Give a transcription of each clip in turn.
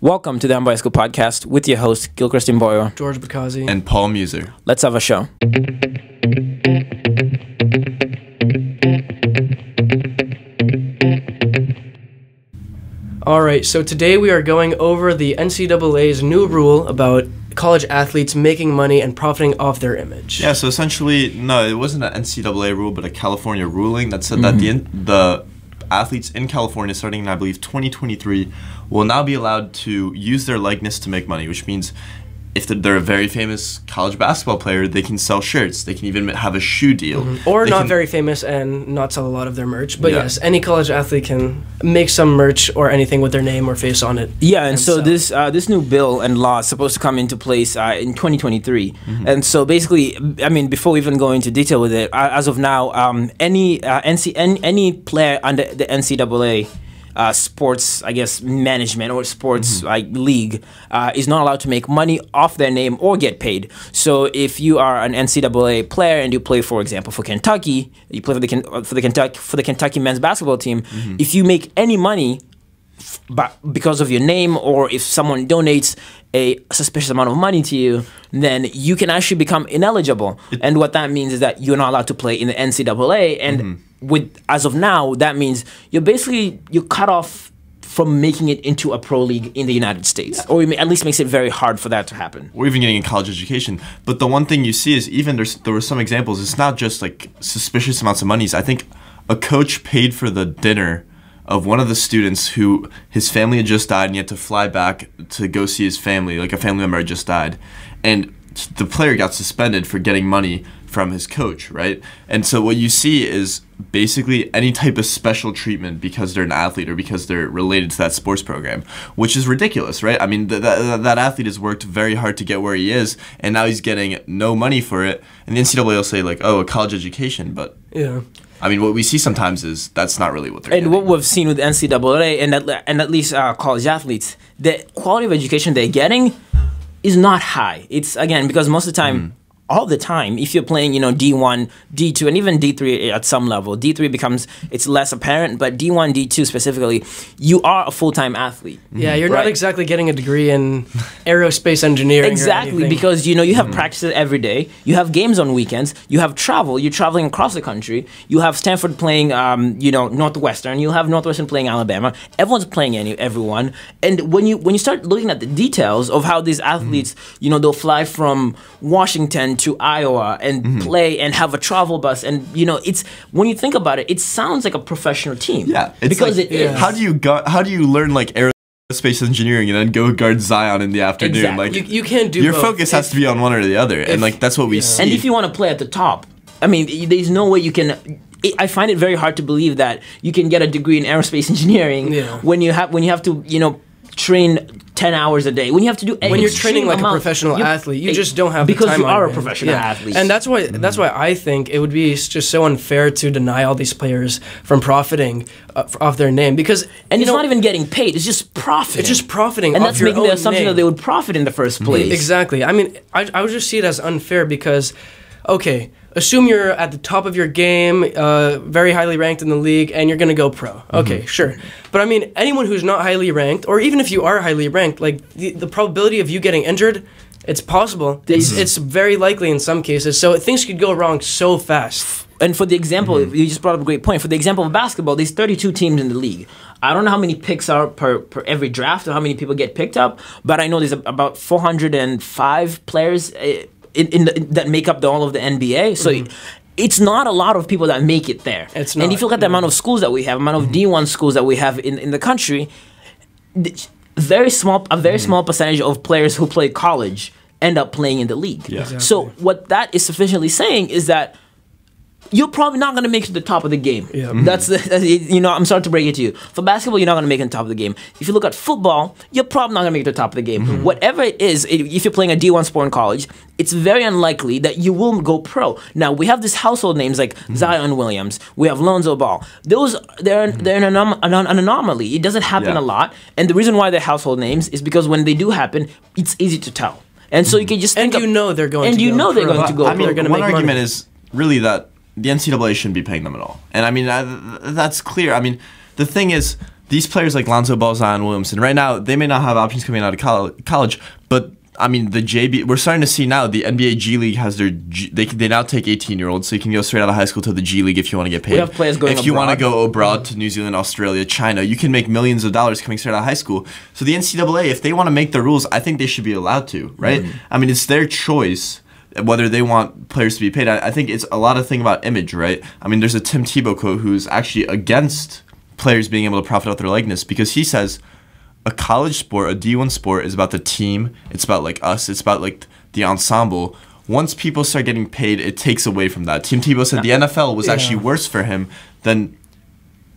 Welcome to the Unbiased School Podcast with your host, Gilchrist Boyo. George Bakazi. and Paul Muser. Let's have a show. All right, so today we are going over the NCAA's new rule about college athletes making money and profiting off their image. Yeah, so essentially, no, it wasn't an NCAA rule, but a California ruling that said that the mm-hmm. the athletes in California, starting in I believe 2023, will now be allowed to use their likeness to make money, which means if they're- they're a very famous college basketball player, they can sell shirts. They can even have a shoe deal. Or They not can- very famous and not sell a lot of their merch. But Yeah. yes, any college athlete can make some merch or anything with their name or face on it. Yeah, and, And so so- this uh, this new bill and law is supposed to come into place uh, in 2023. Mm-hmm. And so basically, I mean, before we even go into detail with it, uh, as of now, um, any uh, NC any, any player under the NCAA. Uh, sports, I guess, management or sports Mm-hmm. like league uh, is not allowed to make money off their name or get paid. So if you are an NCAA player and you play, for example, for Kentucky, you play for the Ken- for the Kentucky for the Kentucky men's basketball team. Mm-hmm. If you make any money but because of your name or if someone donates a suspicious amount of money to you, then you can actually become ineligible. and what that means is that you're not allowed to play in the NCAA. And mm-hmm. with as of now, that means you're basically you're cut off from making it into a pro league in the United States, or it may- at least makes it very hard for that to happen. or even getting a college education. But the one thing you see is even there's there were some examples. It's not just like suspicious amounts of monies. I think a coach paid for the dinner of one of the students who his family had just died and he had to fly back to go see his family. Like a family member had just died, and the player got suspended for getting money from his coach, right? And so what you see is basically any type of special treatment because they're an athlete or because they're related to that sports program, which is ridiculous, right? I mean, th- that that athlete has worked very hard to get where he is, and now he's getting no money for it. And the NCAA will say like, "Oh, a college education," but Yeah. I mean, what we see sometimes is that's not really what they're. And getting. what we've seen with NCAA and at, and at least uh, college athletes, the quality of education they're getting is not high. It's again because most of the time, all the time, if you're playing, you know, D1, D2, and even D3 at some level, D3 becomes it's less apparent, but D1, D2 specifically, you are a full time athlete. Yeah, you're Right. not exactly getting a degree in aerospace engineering. Exactly, anything. because you know you have Mm-hmm. practices every day, you have games on weekends, you have travel, you're traveling across the country, you have Stanford playing, um, you know, Northwestern, you have Northwestern playing Alabama. Everyone's playing any everyone, and when you when you start looking at the details of how these athletes, Mm-hmm. you know, they'll fly from Washington to Iowa and Mm-hmm. play and have a travel bus, and you know, it's when you think about it, it sounds like a professional team. yeah, it's because like, it is. How do you go, How do you learn like aerospace engineering and then go guard Zion in the afternoon? Exactly. Like you, you can't do your both. focus has to be on one or the other, and like that's what we see. And if you want to play at the top, I mean, there's no way you can. I- I find it very hard to believe that you can get a degree in aerospace engineering Yeah. when you have when you have to you know train ten hours a day when you have to do when you're training like a professional athlete, you just don't have the because time you are a professional Yeah. athlete, and that's why that's why I think it would be just so unfair to deny all these players from profiting uh, off their name because and it's know, not even getting paid; it's just profiting. It's just profiting and off that's making the assumption name. that they would profit in the first place. Exactly. I mean, I, I would just see it as unfair because, okay, assume you're at the top of your game, uh, very highly ranked in the league, and you're going to go pro. Okay, sure. But I mean, anyone who's not highly ranked, or even if you are highly ranked, like the, the probability of you getting injured, it's possible. It's, it's very likely in some cases. So things could go wrong so fast. And for the example, Mm-hmm. you just brought up a great point. For the example of basketball, there's 32 teams in the league. I don't know how many picks are per, per every draft or how many people get picked up, but I know there's a, about 405 players uh, in, in, the, that make up the, all of the NBA. So. It's not a lot of people that make it there. Mm-hmm. It's And if you look at the no. amount of schools that we have, amount of D1 schools that we have in, in the country, th- very small a very small percentage of players who play college end up playing in the league. Yeah. Exactly. So what that is sufficiently saying is that you're probably not going to make it to the top of the game. Yeah. That's the that's- you know I'm sorry to break it to you. For basketball, you're not going to make it to the top of the game. If you look at football, you're probably not going to make it to the top of the game. Mm-hmm. Whatever it is, if you're playing a D1 sport in college, it's very unlikely that you will go pro. Now we have these household names like Mm-hmm. Zion Williams. We have Lonzo Ball. Those they're they're an, anom- an, an anomaly. It doesn't happen Yeah. a lot, and the reason why they're household names is because when they do happen, it's easy to tell. And so you can just And you of- know they're going to go and you go know they're going to go. I mean, They're one make argument money. is really that the NCAA shouldn't be paying them at all, and I mean I, that's clear. I mean, the thing is, these players like Lonzo Ball, Zion Williamson, right now they may not have options coming out of coll- college, but I mean the JB. We're starting to see now the NBA G League has their G, they they now take 18 year olds, so you can go straight out of high school to the G League if you want to get paid. We have players going if you want to go abroad to New Zealand, Australia, China, you can make millions of dollars coming straight out of high school. So the NCAA, if they want to make the rules, I think they should be allowed to, right? Mm-hmm. I mean, it's their choice whether they want players to be paid. I, I think it's a lot of thing about image, right? I mean, there's a Tim Tebow quote who's actually against players being able to profit off their likeness because he says a college sport, a D1 sport, is about the team. It's about like us. It's about like the ensemble. Once people start getting paid, it takes away from that. Tim Tebow said the NFL was actually worse for him than,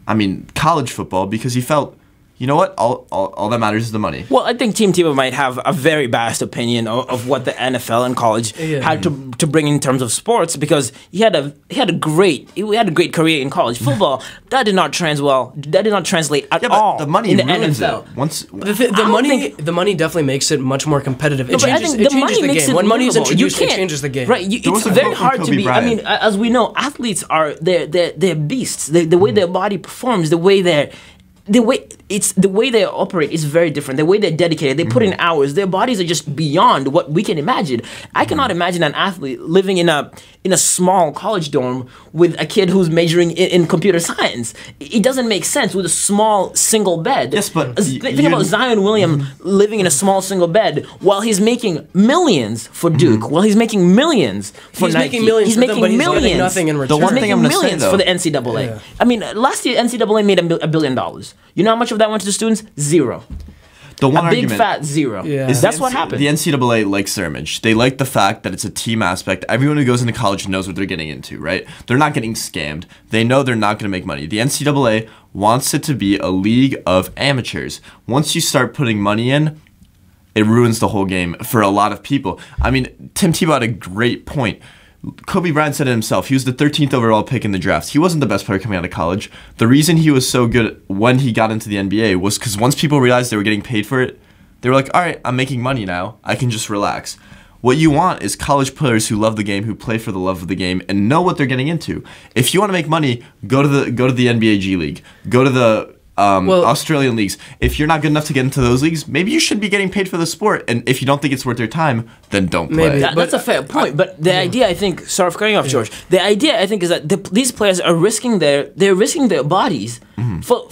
I mean, college football because he felt, you know what, all, all, all that matters is the money. Well, I think Tim Tebow might have a very biased opinion of, of what the NFL and college Yeah. had to to bring in terms of sports because he had a he had a great he had a great career in college football. that did not trans well. That did not translate at Yeah, all the money in the ruins NFL. it. Once The, th- the money, think- the money definitely makes it much more competitive. It No, changes, it the changes the game. When money is livable. You introduced, it can't- changes the game. Right, you, it's very hard to Kobe be. I mean, as we know, athletes are they're they're, they're beasts. The, the way hmm. their body performs, the way they're the way it's the way they operate is very different. The way they're dedicated, they put in mm-hmm. hours. Their bodies are just beyond what we can imagine. I cannot mm-hmm. imagine an athlete living in a in a small college dorm with a kid who's majoring in, in computer science. It doesn't make sense with a small single bed. Yes, but y- think, you- about Zion William mm-hmm. living in a small single bed while he's making millions for Duke. While he's making millions for He's Nike. making millions He's for them, making but he's millions. nothing in The return. one He's thing I'm gonna say, millions though- for the NCAA. Yeah. I mean, last year NCAA made a, a billion dollars. You know how much of that went to the students? Zero. the one A big argument fat zero. Yeah. is That's the what happened. The NCAA likes their image. They like the fact that it's a team aspect. Everyone who goes into college knows what they're getting into, right? They're not getting scammed. They know they're not going to make money. The NCAA wants it to be a league of amateurs. Once you start putting money in, it ruins the whole game for a lot of people. I mean, Tim Tebow had a great point. Kobe Bryant said it himself. He was the 13th overall pick in the draft. He wasn't the best player coming out of college. The reason he was so good when he got into the NBA was because once people realized they were getting paid for it, they were like, all right, I'm making money now. I can just relax. What you want is college players who love the game, who play for the love of the game, and know what they're getting into. If you want to make money, go to the go to the NBA G League, go to the um, Well- Australian leagues. If you're not good enough to get into those leagues, maybe you should be getting paid for the sport. And if you don't think it's worth your time, then don't play. Maybe. That, But that's a fair point, but the idea I think, sorry for cutting you off, George. The idea I think is that the, these players are risking their they're risking their bodies Mm-hmm. for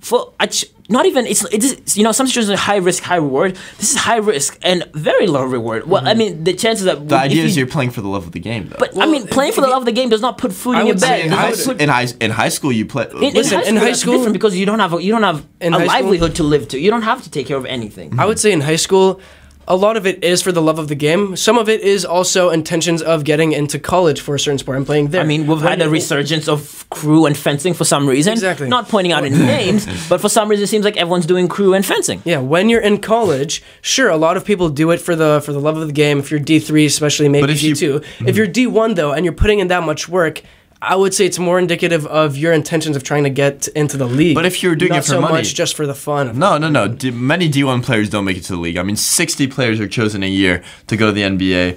for a ch- not even it's it's you know some situations are high risk high reward. This is high risk and very low reward. Well, I mean the chances that Mm-hmm. The if idea you- is you're playing for the love of the game, though. But I mean, playing for the love of the game does not put food I in your would bed. in high, not put- in high in high school, you play. in, in Listen, high in school, high school- different because you don't have a, you don't have a high school- livelihood to live to. You don't have to take care of anything. I would say in high school, a lot of it is for the love of the game. Some of it is also intentions of getting into college for a certain sport and playing there. I mean, we've had a resurgence of crew and fencing for some reason. Exactly. Not pointing out any names, but for some reason it seems like everyone's doing crew and fencing. Yeah, when you're in college, sure, a lot of people do it for the for the love of the game. If you're D three, especially maybe But if D you- 2 If you're D one though, and you're putting in that much work, I would say it's more indicative of your intentions of trying to get into the league. But if you're doing it for money. so money- much just for the fun. Of No, no, no. D- many D1 players don't make it to the league. I mean, 60 players are chosen a year to go to the NBA.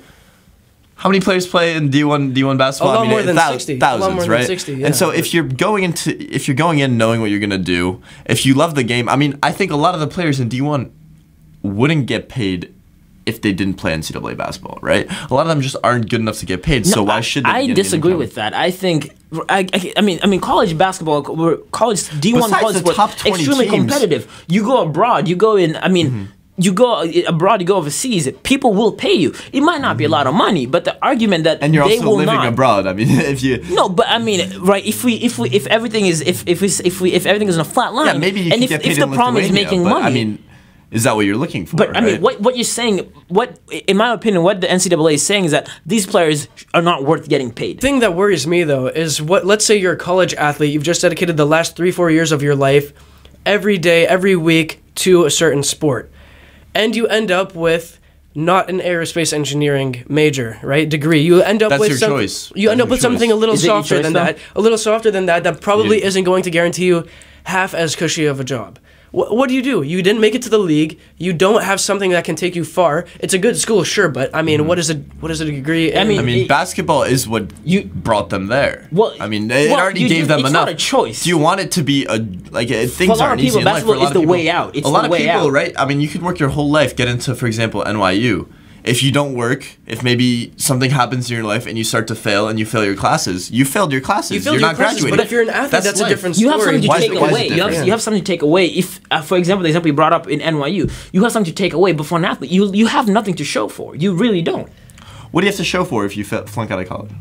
How many players play in D1 D1 basketball? A lot I mean, more than thou- 60. A lot Thousands, more than right? 60, yeah. And so if you're going into if you're going in knowing what you're gonna do, if you love the game, I mean, I think a lot of the players in D1 wouldn't get paid if they didn't play NCAA basketball, right? A lot of them just aren't good enough to get paid. so why should they? I disagree with that. I think I, I, I mean I mean college basketball, college D one college the top 20 extremely teams. competitive. You go abroad, you go in. I mean. Mm-hmm. You go abroad, you go overseas. People will pay you. It might not be a lot of money, but the argument that Mm-hmm. And you're they also will living not, abroad. I mean, if you No, but I mean, right? If we, if we, if everything is, if if we, if we, if everything is on a flat line, yeah, maybe you and if, get paid if the problem is making but, money, I mean, is that what you're looking for? But I mean, what what you're saying, what in my opinion, what the NCAA is saying is that these players are not worth getting paid. thing that worries me though is what let's say you're a college athlete you've just dedicated the last three four years of your life every day every week to a certain sport and you end up with not an aerospace engineering major right degree you end up That's with your some- choice. you end up your with something a little Is softer choice, than though? that a little softer than that that probably Yeah. isn't going to guarantee you half as cushy of a job Wh- what do you do? You didn't make it to the league. You don't have something that can take you far. It's a good school, sure, but I mean, what is a what is a degree? in? I mean, I mean, It- basketball is what You- brought them there. Well, I mean, it well, already you gave do- them it's enough. not a choice. Do you want it to be a like uh, things a lot of aren't easy in life? For a lot of people, basketball lot is the way out. It's a lot the of way people, out. right? I mean, you could work your whole life, get into, for example, NYU. If you don't work, if maybe something happens in your life and you start to fail and you fail your classes, you failed your classes. You failed You're your not classes, graduating. but if you're an athlete, that's a life. different you have story. something to Why take it- why is it away. You have, different? you have something to take away. If, uh, for example, the example you brought up in NYU, you have something to take away. But for an athlete, you you have nothing to show for. You really don't. What do you have to show for if you fa- flunk out of college?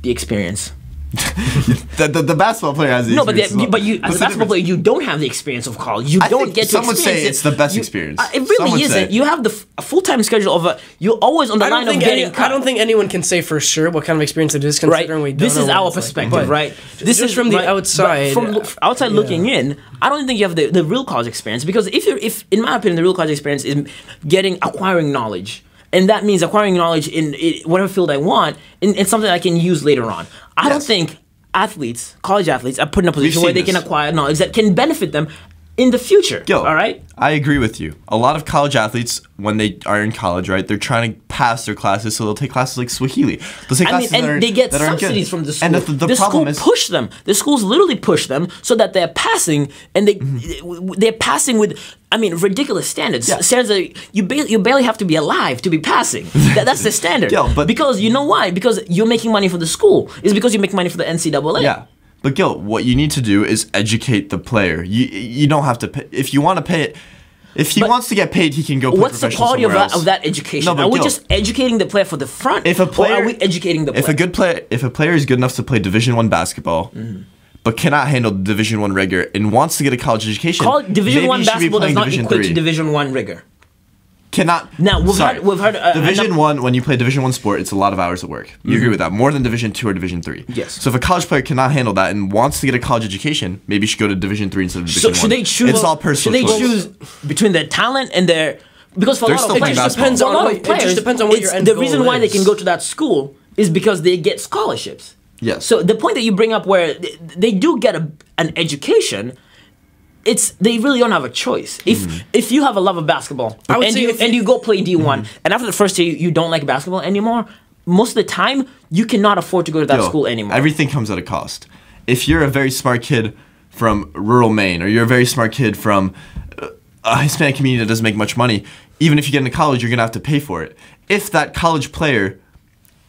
The experience. The, the, the basketball player has the No, but the, experience as well. but you as a basketball difference? player, you don't have the experience of college. You I don't get to some would experience say it. it's the best You- experience. uh, it Some really isn't. You have the f- full time schedule of a. You're always on the I line don't of think getting any, cut. I don't think anyone can say for sure what kind of experience it is, right. considering we don't This know is what our it's like. perspective, But right? This just is from the right, outside, From uh, outside yeah. looking in, I don't think you have the, the real college experience because if you're if in my opinion the real college experience is getting acquiring knowledge. And that means acquiring knowledge in, in whatever field I want, and, in something I can use later on. I don't think athletes, college athletes, are put in a position where they can acquire knowledge that can benefit them in the future. Yo, all right. I agree with you. A lot of college athletes, when they are in college, right, they're trying to pass their classes, so they'll take classes like Swahili. They'll take I mean, classes that and are, they get subsidies from the school. And the, the, the problem school is, push them. The schools literally push them so that they're passing, and they mm-hmm. they're passing with. I mean, ridiculous standards. Yeah. Standards that you barely, you barely have to be alive to be passing. That, that's the standard. Yo, but- because you know why? Because you're making money for the school. It's because you make money for the NCAA. yeah. But Gil, what you need to do is educate the player. You you don't have to pay if you want to pay it. If he But wants to get paid, he can go. Play What's the quality of that, of that education? No, but are we Gil, just educating the player for the front? if a player or are we educating the player? if a good player if a player is good enough to play division one basketball Mm-hmm. but cannot handle division one rigor and wants to get a college education Call Division One he should be basketball does not division equate three. to Division One rigor. Cannot Now, we've sorry. heard- we've heard, uh, division enough- one when you play division one sport it's a lot of hours of work you agree with that more than division two or division three Mm-hmm. Yes. so if a college player cannot handle that and wants to get a college education maybe should go to division three instead of Division So division should they choose? it's all personal Should they choice. choose between their talent and their? Because for a They're lot of playing players, basketball. depends for a on lot what- of it just depends on what your it's- end The goal reason why they can go to that school is because they get scholarships. Yes. So the point that you bring up, where they do get a, an education, it's they really don't have a choice. If Mm-hmm. if you have a love of basketball and you if and you- go play D one, Mm-hmm. and after the first year you don't like basketball anymore, most of the time you cannot afford to go to that Yo, school anymore. Everything comes at a cost. If you're a very smart kid from rural Maine, or you're a very smart kid from uh, a Hispanic community that doesn't make much money, even if you get into college, you're gonna have to pay for it. If that college player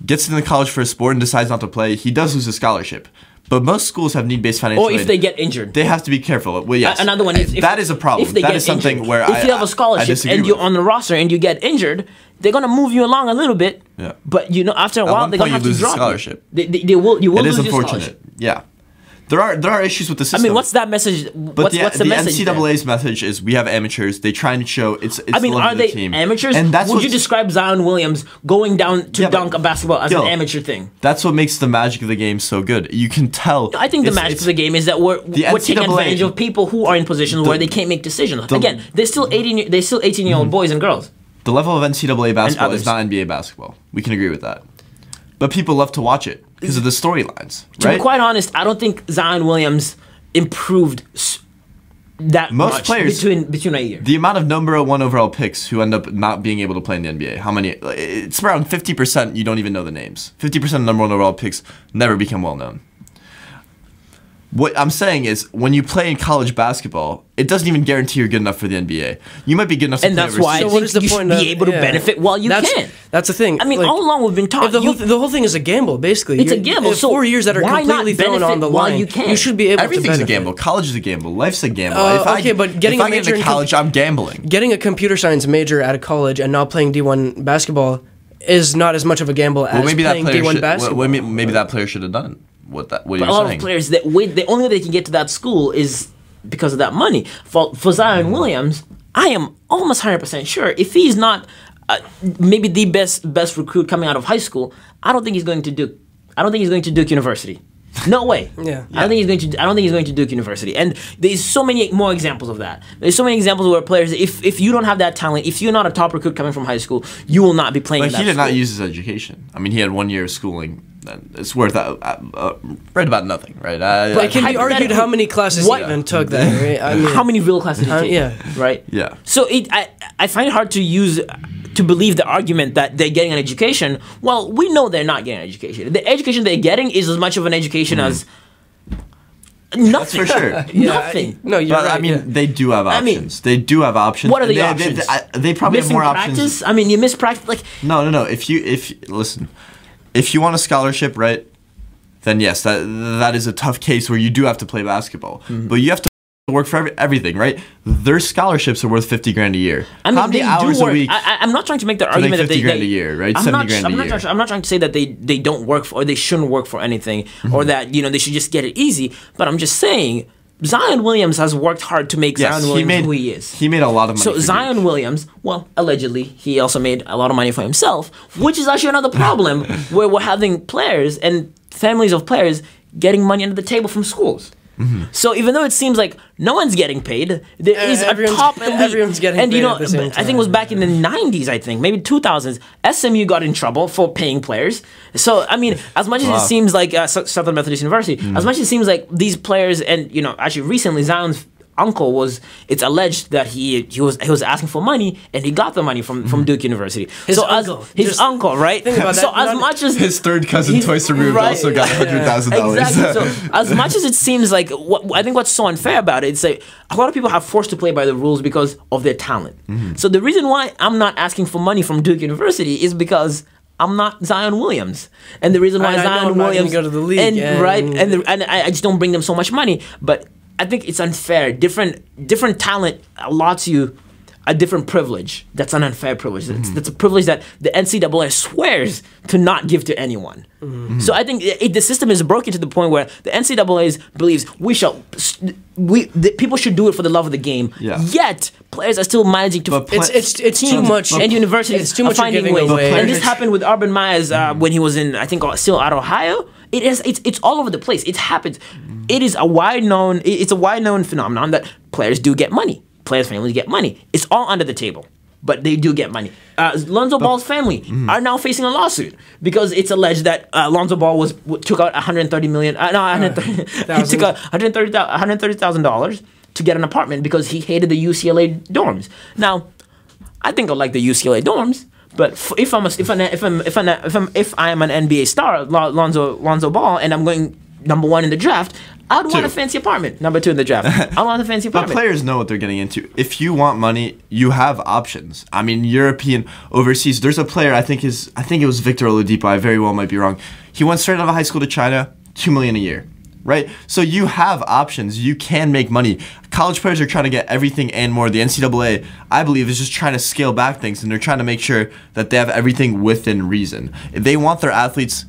gets into college for a sport and decides not to play, he does lose his scholarship. But most schools have need-based financial or if aid. they get injured. they have to be careful. Well, yes. A- Another one is if, that is a problem. If they that get is something injured. where if I, you have a scholarship and you're with. on the roster and you get injured, they're gonna move you along a little bit. Yeah. But you know, after a while, they're gonna have to drop scholarship. you. They, they, they will. You will It is lose your unfortunate. scholarship. Yeah. There are there are issues with the system. I mean, what's that message? But what's, the, what's the, the message? NCAA's message is we have amateurs. They try and show it's. it's I mean, are the they team. amateurs? And that's Would you describe Zion Williams going down to Yeah, dunk a basketball as Yo, an amateur thing? That's what makes the magic of the game so good. You can tell. I think the magic of the game is that we're, The we're taking advantage of people who are in positions where they can't make decisions. Again, they're still 18. year- They're still 18 year old mm-hmm. boys and girls. The level of NCAA basketball is not NBA basketball. We can agree with that. But people love to watch it because of the storylines, To right? be quite honest, I don't think Zion Williams improved that Most much players- between between a year. the amount of number one overall picks who end up not being able to play in the NBA. How many? It's around fifty percent. You don't even know the names. Fifty percent of number one overall picks never become well known. What I'm saying is, when you play in college basketball, it doesn't even guarantee you're good enough for the NBA. You might be good enough to And play that's why I. So what think is the you point should be able to yeah. benefit while you that's, can. That's the thing. I mean, like, all along we've been taught if the you- whole the whole thing is a gamble, basically. It's a You're- gamble, if so four years that are why not completely thrown on benefit the while line. you can? should be able to Everything's a benefit. gamble. College is a gamble. Life's a gamble. Uh, if I, okay, but getting if a I get major into in com- college, I'm gambling. Getting a computer science major at a college and not playing D1 basketball is not as much of a gamble as Well, maybe that playing player D1 should. basketball. Well, maybe, maybe that player should have done what that. What But a you're lot saying. of players that wait, the only way they can get to that school is because of that money. For for Zion Williams, I am almost hundred percent sure if he's not uh, maybe the best best recruit coming out of high school, I don't think he's going to Duke. I don't think he's going to Duke University. No way. Yeah. I don't think he's going to. I don't think he's going to Duke University. And there's so many more examples of that. There's so many examples where players, if if you don't have that talent, if you're not a top recruit coming from high school, you will not be playing. But in he that did not use his education. I mean, he had one year of schooling. Then it's worth uh, uh, uh, right about nothing, right? Uh, But it can be argued how many classes What- he even took that. Right? I mean, How many real classes did he Uh, take? yeah. Right. Yeah. So it, I, I find it hard to use, to believe the argument that they're getting an education. Well, we know they're not getting an education. The education they're getting is as much of an education as nothing. for sure. yeah, nothing. I- no, you're but right. I mean, yeah. they do have options. I mean, options. they do have options. What are the they, options? They, I- they probably Missing have more practice. options. I mean, you miss practice. Like No, no, no. If you if listen, if you want a scholarship, right, then yes, that that is a tough case where you do have to play basketball, Mm-hmm. but you have to work for every, everything, right? Their scholarships are worth fifty grand a year. I mean, How many they hours do work. a week? I, I'm not trying to make the make argument that 50 they, grand they- a year, right? I'm 70 not, grand a I'm not year. Trying, I'm not trying to say that they they don't work for or they shouldn't work for anything Mm-hmm. or that you know they should just get it easy. But I'm just saying Zion Williams has worked hard to make yes, Zion he Williams made who he is. he made a lot of money. So you. Zion Williams, well, allegedly, he also made a lot of money for himself, which is actually another problem where we're having players and families of players getting money under the table from schools. Mm-hmm. So even though it seems like no one's getting paid, there Uh, is a everyone's- top elite, everyone's getting and you paid know, at the same I think it was back in the '90s, I think maybe 2000s. SMU got in trouble for paying players. So I mean, as much as Wow. it seems like uh, Southern Methodist University, Mm. as much as it seems like these players, and you know, actually recently Zion's uncle was it's alleged that he he was he was asking for money and he got the money from from Duke University. Mm-hmm. His so uncle. as, his Just uncle, right? think about so that. as much as his third cousin, twice removed, right. also got hundred thousand dollars. Exactly. dollars. So as much as it seems like, what, I think what's so unfair about it, it's like a lot of people have forced to play by the rules because of their talent. Mm-hmm. So the reason why I'm not asking for money from Duke University is because. I'm not Zion Williams, and the reason why And I know Zion I'm not gonna Williams go to the league, and, and- right, and the, and I, I just don't bring them so much money. But I think it's unfair. Different different talent allots you a different privilege. That's an unfair privilege. That's, Mm-hmm. that's a privilege that the NCAA swears to not give to anyone. Mm-hmm. So I think it, the system is broken to the point where the NCAA believes we shall, we the, people should do it for the love of the game. Yeah. Yet players are still managing to. But It's it's it's too teams much. and universities It's too much finding ways. And this happened with Urban Myers uh, when he was in, I think, uh, still at Ohio. It is, it's, it's all over the place. It happens. It is a wide known, it's a wide known phenomenon that players do get money. Players' families get money. It's all under the table, but they do get money. Uh, Lonzo Ball's family are now facing a lawsuit because it's alleged that uh, Lonzo Ball was w- took out 130 million. Uh, no, 130, he took out 130 130,000 dollars to get an apartment because he hated the UCLA dorms. Now, I think I like the UCLA dorms, but f- if I'm a, if I'm if I'm if I'm if I'm if I am an NBA star, Lonzo Lonzo Ball, and I'm going number one in the draft, I'd want Two. a fancy apartment. Number two in the draft, I want a fancy apartment. But players know what they're getting into. If you want money, you have options. I mean, European, overseas. There's a player. I think is. I think it was Victor Oladipo. I very well might be wrong. He went straight out of high school to China. Two million a year, right? So you have options. You can make money. College players are trying to get everything and more. The NCAA, I believe, is just trying to scale back things, and they're trying to make sure that they have everything within reason. If they want their athletes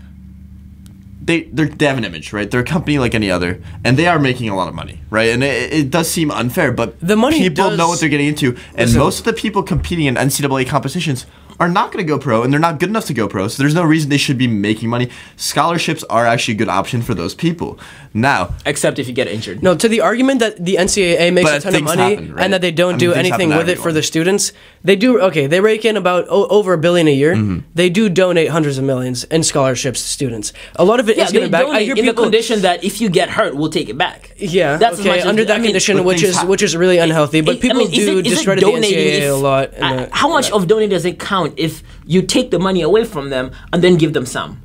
they they're, they have an image, right? They're a company like any other, and they are making a lot of money, right? And it, it does seem unfair, but The money people does- know what they're getting into, and Listen. most of the people competing in NCAA competitions are not going to go pro, and they're not good enough to go pro. So there's no reason they should be making money. Scholarships are actually a good option for those people. Now, Except if you get injured. No, to the argument that the NCAA makes But a ton of money happen, right? and that they don't I mean, do anything happen to with it for the students, they do. Okay, they rake in about o- over a billion a year. Mm-hmm. They do donate hundreds of millions in scholarships to students. A lot of it is Yeah, they given back. I donate hear in the condition that if you get hurt, we'll take it back. yeah, That's okay. as- under that I mean, condition, but which is hap- which is really unhealthy. But people I mean, do it- is it discredit the donating NCAA if- a lot. in the- how much of donating does it count if you take the money away from them and then give them some?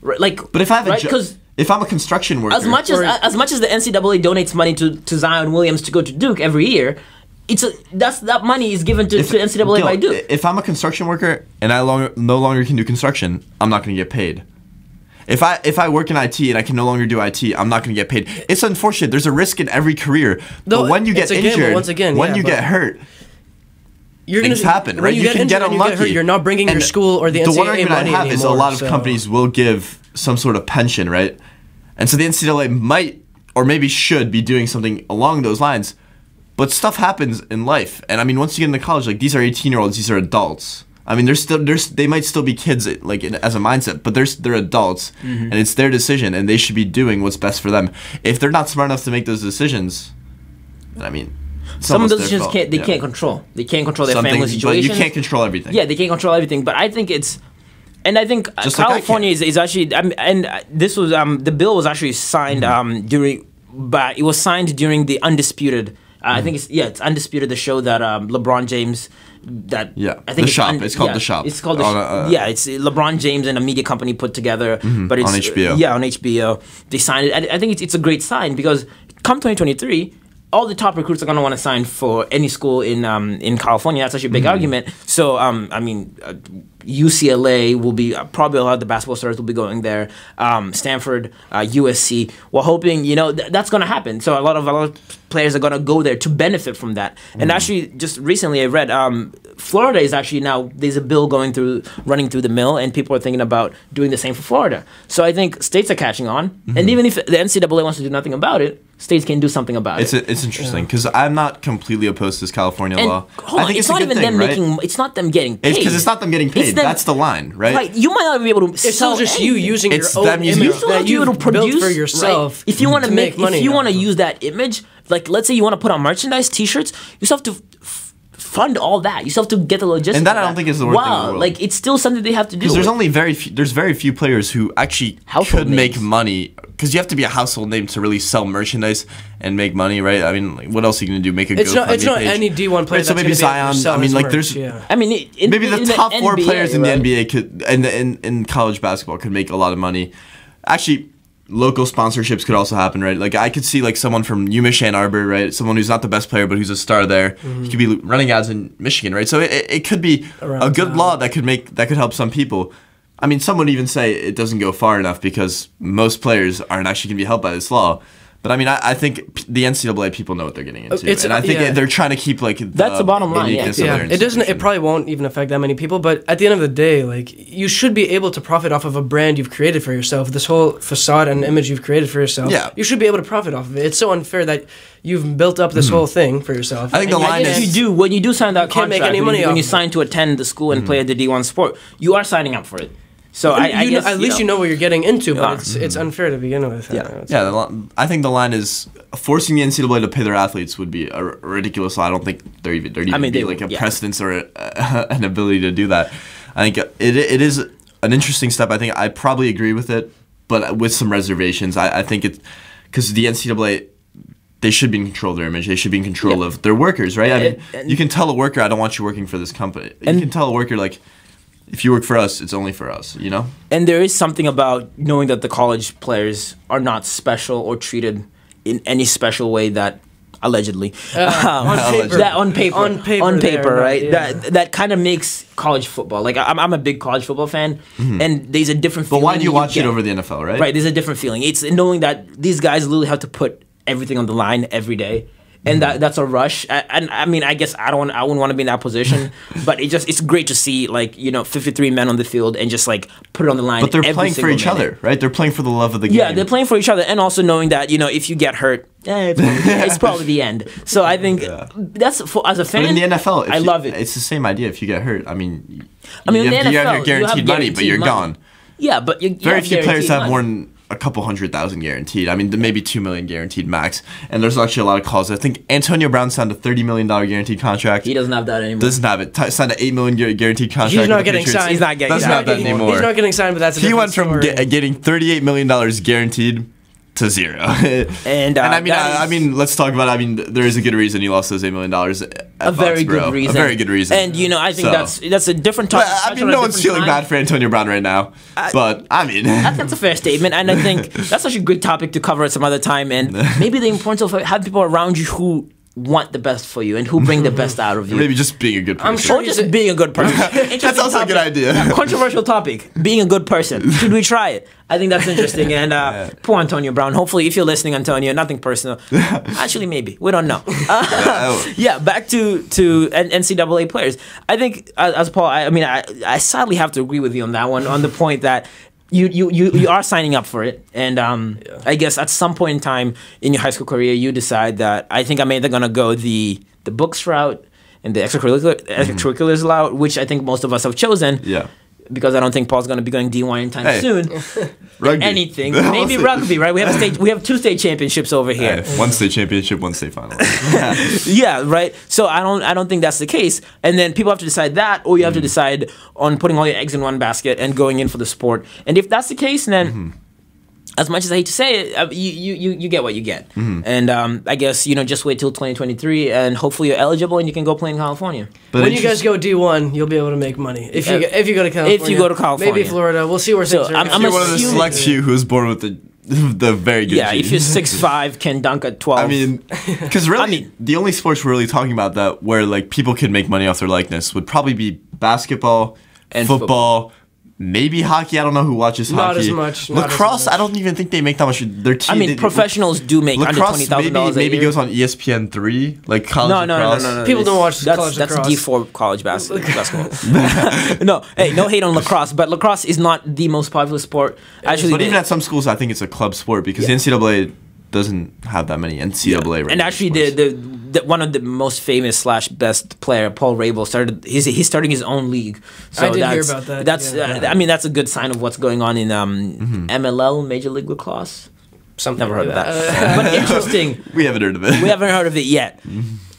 Right, like, but if I have a right, job, 'cause if I'm a construction worker, as much as Or- as much as the NCAA donates money to, to Zion Williams to go to Duke every year, it's a that's that money is given to, if, to NCAA Gil, by Duke. if I'm a construction worker and I longer, no longer can do construction, I'm not going to get paid. If I if I work in IT and I can no longer do IT, I'm not going to get paid. It's unfortunate. There's a risk in every career. No, but when you get it's a injured, once again, when yeah, you but- get hurt, You're things gonna, happen, right? You, You, can get and you unlucky. get hurt, you're not bringing your school or the the one NCAA argument money I have is a lot of so- companies will give some sort of pension, right? And so the NCAA might or maybe should be doing something along those lines. But stuff happens in life, and I mean, once you get into college, like these are 18 year olds, these are adults. I mean, they're still there's they might still be kids like in, as a mindset, but they're they're adults, Mm-hmm. and it's their decision, and they should be doing what's best for them. If they're not smart enough to make those decisions, then I mean, it's Some of those decisions can't they yeah. can't control. They can't control their Some family but you can't control everything. Yeah, they can't control everything. But I think it's and I think uh, Just like I California is, is actually, um, and uh, this was um, the bill was actually signed Mm-hmm. um, during, but it was signed during the undisputed. Uh, I think it's yeah, it's undisputed. The show that um, LeBron James, that Yeah, I think The Shop. It's called The Shop. It's called the On Sh- uh, yeah. It's LeBron James and a media company put together, but it's on HBO. yeah, on HBO. They signed it. I, I think it's, it's a great sign because come 2023, all the top recruits are going to want to sign for any school in um, in California. That's such a big Mm-hmm. argument. So um, I mean, uh, UCLA will be uh, probably a lot of the basketball stars will be going there. Um, Stanford, uh, USC. We're hoping you know th- that's going to happen. So a lot of a lot of players are going to go there to benefit from that. Mm-hmm. And actually, just recently I read um, Florida is actually now there's a bill going through running through the mill, and people are thinking about doing the same for Florida. So I think states are catching on, Mm-hmm. and even if the NCAA wants to do nothing about it, states can do something about It's it. a, it's interesting because I'm not completely opposed to this California and law. hold I on, think it's, a not good even thing, them right? making. It's not them getting paid. It's because it's not them getting paid. Them- That's the line, right? Right, you might not be able to. It's still just you using It's your own them using- image You still have that to you've to produce built for right? yourself. If you want to make, make money, if you want to use that image, like let's say you want to put on merchandise, T-shirts, you still have to f- fund all that. You still have to get the logistics. And that of I don't think is the worst thing in the wow. Like it's still something they have to do. Because there's only very few, there's very few players who actually Household could make money. Because you have to be a household name to really sell merchandise and make money, right? I mean, like, what else are you gonna do? Make a It's not. GoFundMe It's not page? any D1 player Right, so that's maybe gonna be Zion. sell I mean, like merch, there's yeah. I mean, it- in, maybe the in top four NBA, players in the? NBA could and in, in college basketball could make a lot of money. Actually, local sponsorships could also happen, right? Like I could see like someone from UMich Ann Arbor, right? Someone who's not the best player but who's a star there. He could be running ads in Michigan, right? So it, it- it could be Around a good town. law that could make that could help some people. I mean, some would even say it doesn't go far enough because most players aren't actually going to be helped by this law. But I mean, I, I think the NCAA people know what they're getting into, It's- and I think yeah. they're trying to keep like That's the bottom line, yeah. Yeah, it doesn't. It probably won't even affect that many people. But at the end of the day, like you should be able to profit off of a brand you've created for yourself. This whole facade and image you've created for yourself. Yeah. you should be able to profit off of it. It's so unfair that you've built up this whole thing for yourself. I think and the line can't- is- you do when you do sign that you contract. can't make contract any when money you, when you sign to attend the school and Mm-hmm. play at the D1 sport, you are signing up for it. So I, I guess know, at least you know what you're getting into, but Yeah. it's it's unfair to begin with. Yeah. Yeah, the li- I think the line is forcing the NCAA to pay their athletes would be a ridiculous law. I don't think there even there even mean, be like a yeah. precedence or a, an ability to do that. I think it it is an interesting step. I think I probably agree with it, but with some reservations. I, I think it because the NCAA. They should be in control of their image. They should be in control of their workers, right? I mean, And- and- you can tell a worker, "I don't want you working for this company." You And- can tell a worker, like, if you work for us, it's only for us. You know? and there is something about knowing that the college players are not special or treated in any special way that allegedly Uh, on paper. that on paper On paper on paper are right yeah. that that kind of makes college football like I'm, I'm a big college football fan and there's a different Mm-hmm. But why feeling do you watch get. it over the NFL, right? right there's a different feeling it's knowing that these guys literally have to put everything on the line every day and that that's a rush I, and i mean i guess i don't i wouldn't want to be in that position but it just it's great to see like you know 53 men on the field and just like put it on the line But they're playing for each minute. other, right? They're playing for the love of the game. Yeah, they're playing for each other, and also knowing that you know if you get hurt, eh, it's, probably, it's probably the end. So I think that's for as a fan. But in the NFL, I you- love it. It's the same idea. If you get hurt, I mean, I mean, you, have, the you have NFL, your guaranteed, you have money, but you're money. gone. yeah, but you, you Very few players have money. more than a couple hundred thousand guaranteed. I mean, maybe two million guaranteed max. And there's actually a lot of calls. I think Antonio Brown signed a thirty million dollar guaranteed contract. He doesn't have that anymore. doesn't have it. T- signed an eight million gu- guaranteed contract. He's not getting Patriots. signed. He's not getting Doesn't signed that getting- anymore. He's not getting signed, but that's a he went from ge- getting thirty-eight million dollars guaranteed to zero. And, uh, I mean, I, I mean, let's talk about. I mean, there is a good reason he lost those eight million dollars. a very good reason. A very good reason. And you know, I think So- that's that's a different But, topic. I mean, no one's feeling time. bad for Antonio Brown right now. but I mean, I think that's a fair statement, and I think that's such a good topic to cover at some other time. And maybe the importance of having people around you who want the best for you and who bring the best out of you. maybe just being a good person. I'm sure or just a- being a good person. Interesting also a good idea. Yeah, controversial topic. Being a good person. Should we try it? I think that's interesting. And uh, poor Antonio Brown. Hopefully, if you're listening, Antonio, nothing personal. Actually, maybe we don't know. Uh, yeah, back to to NCAA players. I think uh, as Paul. I, I mean, I, I sadly have to agree with you on that one. On the point that. You, you, you, you are signing up for it, and um, I guess at some point in time in your high school career, you decide that I think I'm either gonna go the the books route and the extracurricular extracurriculars route, which I think most of us have chosen. yeah. Because I don't think Paul's going to be going D1 anytime Hey. soon. Rugby. Anything, maybe rugby, right? We have a state, we have two state championships over here. Hey, one state championship, one state final. Yeah, right. So I don't I don't think that's the case. And then people have to decide that, or you have to mm-hmm. decide on putting all your eggs in one basket and going in for the sport. And if that's the case, then. Mm-hmm. As much as I hate to say it, uh, you, you, you, you get what you get. And um, I guess, you know, just wait till 2023 and hopefully you're eligible and you can go play in California. But when you guys go D1, you'll be able to make money. If you Uh, go, if you go to California, go to California. maybe Florida. We'll see where So, things are. I'm- at. I'm you're one of the select few who was born with the the very good. Yeah, if you're six five, can dunk at 12. I mean, because really, I mean- the only sports we're really talking about that where like people could make money off their likeness would probably be basketball, And football, maybe hockey. I don't know who watches Not hockey. as much, not as Lacrosse, much. I don't even think they make that much. Their team. I mean, they- professionals do make under twenty thousand dollars a maybe year. goes on ESPN three, like college no, no, no, no, no, no. People don't watch that's, college That's. D four college basketball. no, hey, no hate on lacrosse, but lacrosse is not the most popular sport. Actually, But the- even at some schools, I think it's a club sport because the NCAA doesn't have that many NCAA. and actually, the, the, the one of the most famous slash best player, Paul Rabil, started. He's he's starting his own league. So I did hear that's, about that, That's yeah. uh, I mean that's a good sign of what's going on in um, MLL Major League Lacrosse. Something Never heard of that, but interesting. we haven't heard of it. We haven't heard of it yet.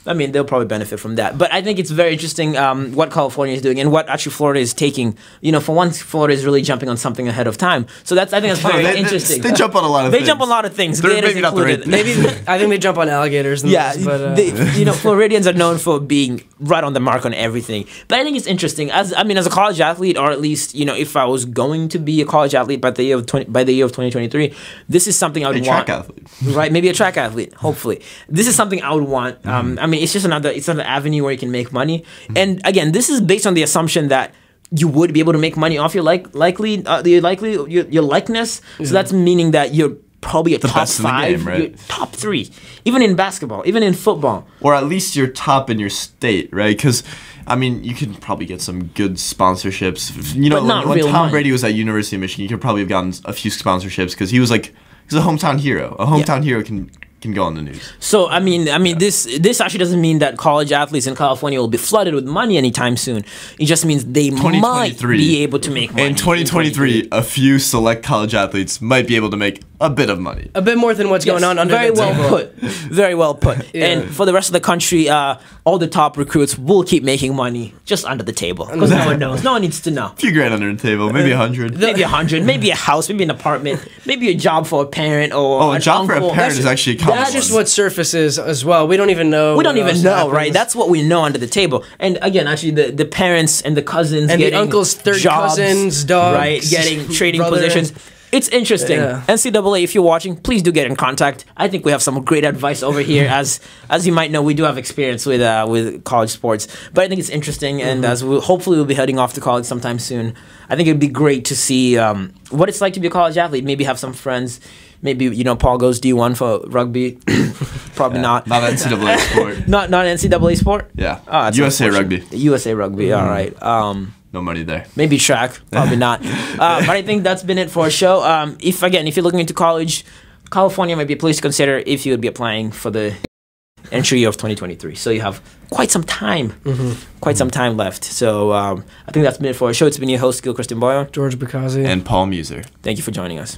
I mean, they'll probably benefit from that. But I think it's very interesting um, what California is doing and what actually Florida is taking. You know, for once, Florida is really jumping on something ahead of time. So that's I think that's very they, they- interesting. They, jump on a lot of things. They things. jump on a lot of things. They're Gators maybe not the right Maybe I think they jump on alligators. The Yeah, most, but uh, they, you know, Floridians are known for being right on the mark on everything. But I think it's interesting. As I mean, as a college athlete, or at least you know, if I was going to be a college athlete by the year of 20, by the year of twenty twenty three, this is something I would A want. track athlete. right? Maybe a track athlete. Hopefully, this is something I would want. Um, I mean, it's just another it's another avenue where you can make money. And again, this is based on the assumption that you would be able to make money off your like likely uh, the likely your, your likeness. So that's meaning that you're probably a top the five, game, right? top three, even in basketball, even in football. or at least you're top in your state, right? Because I mean, you could probably get some good sponsorships. You know, when, when Tom money. Brady was at University of Michigan, you could probably have gotten a few sponsorships because he was like he's a hometown hero. A hometown hero can can go on the news. So I mean, I mean, this this actually doesn't mean that college athletes in California will be flooded with money anytime soon. It just means they might be able to make money In 2023, a few select college athletes might be able to make a bit of money. a bit more than what's going Yes, on under the table. very the well table. put very well put Yeah. and for the rest of the country uh, all the top recruits will keep making money just under the table because no one knows no one needs to know A few grand under the table, maybe a hundred. maybe a hundred maybe a house maybe an apartment maybe a job for a parent or Oh, a an job for a uncle. parent is actually a common That's one. just what surfaces as well. We don't even know. we don't even know, happens. right? That's what we know under the table. And again, actually, the, the parents and the cousins And the uncles, third jobs, cousins, dogs, right? Getting trading brother. positions. It's interesting. Yeah. NCAA, if you're watching, please do get in contact. I think we have some great advice over here. as as you might know, we do have experience with uh, with college sports, but I think it's interesting. And Mm-hmm. as we hopefully we'll be heading off to college sometime soon, I think it'd be great to see um, what it's like to be a college athlete. Maybe have some friends. Maybe you know Paul goes D one for rugby. Probably not. Not NCAA sport. Not not NCAA sport. Yeah. Oh, USA rugby. USA rugby. All right. Um, No money there. maybe track. Probably not. Uh, but I think that's been it for our show. Um, if again, if you're looking into college, California might be a place to consider if you would be applying for the entry year of 2023. So you have quite some time, quite some time left. So um, I think that's been it for our show. It's been your host, Gil Christian Boyer. George Bakazi. And Paul Muser. Thank you for joining us.